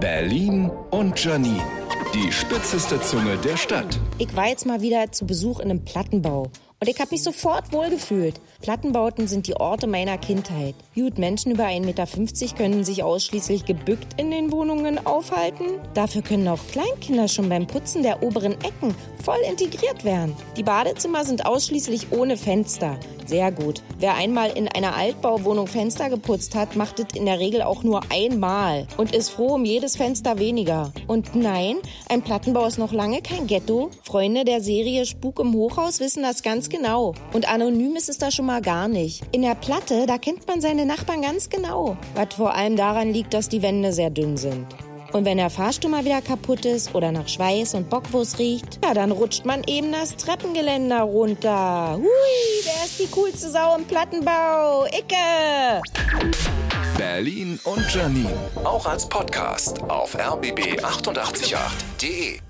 Berlin und Janine. Die spitzeste Zunge der Stadt. Ich war jetzt mal wieder zu Besuch in einem Plattenbau. Und ich habe mich sofort wohlgefühlt. Plattenbauten sind die Orte meiner Kindheit. Gut, Menschen über 1,50 Meter können sich ausschließlich gebückt in den Wohnungen aufhalten. Dafür können auch Kleinkinder schon beim Putzen der oberen Ecken voll integriert werden. Die Badezimmer sind ausschließlich ohne Fenster. Sehr gut. Wer einmal in einer Altbauwohnung Fenster geputzt hat, macht es in der Regel auch nur einmal und ist froh um jedes Fenster weniger. Und nein, ein Plattenbau ist noch lange kein Ghetto. Freunde der Serie Spuk im Hochhaus wissen das ganz genau. Und anonym ist es da schon mal gar nicht. In der Platte, da kennt man seine Nachbarn ganz genau. Was vor allem daran liegt, dass die Wände sehr dünn sind. Und wenn der Fahrstuhl mal wieder kaputt ist oder nach Schweiß und Bockwurst riecht, ja, dann rutscht man eben das Treppengeländer runter. Hui, wer ist die coolste Sau im Plattenbau? Icke! Berlin und Janine. Auch als Podcast auf rbb888.de.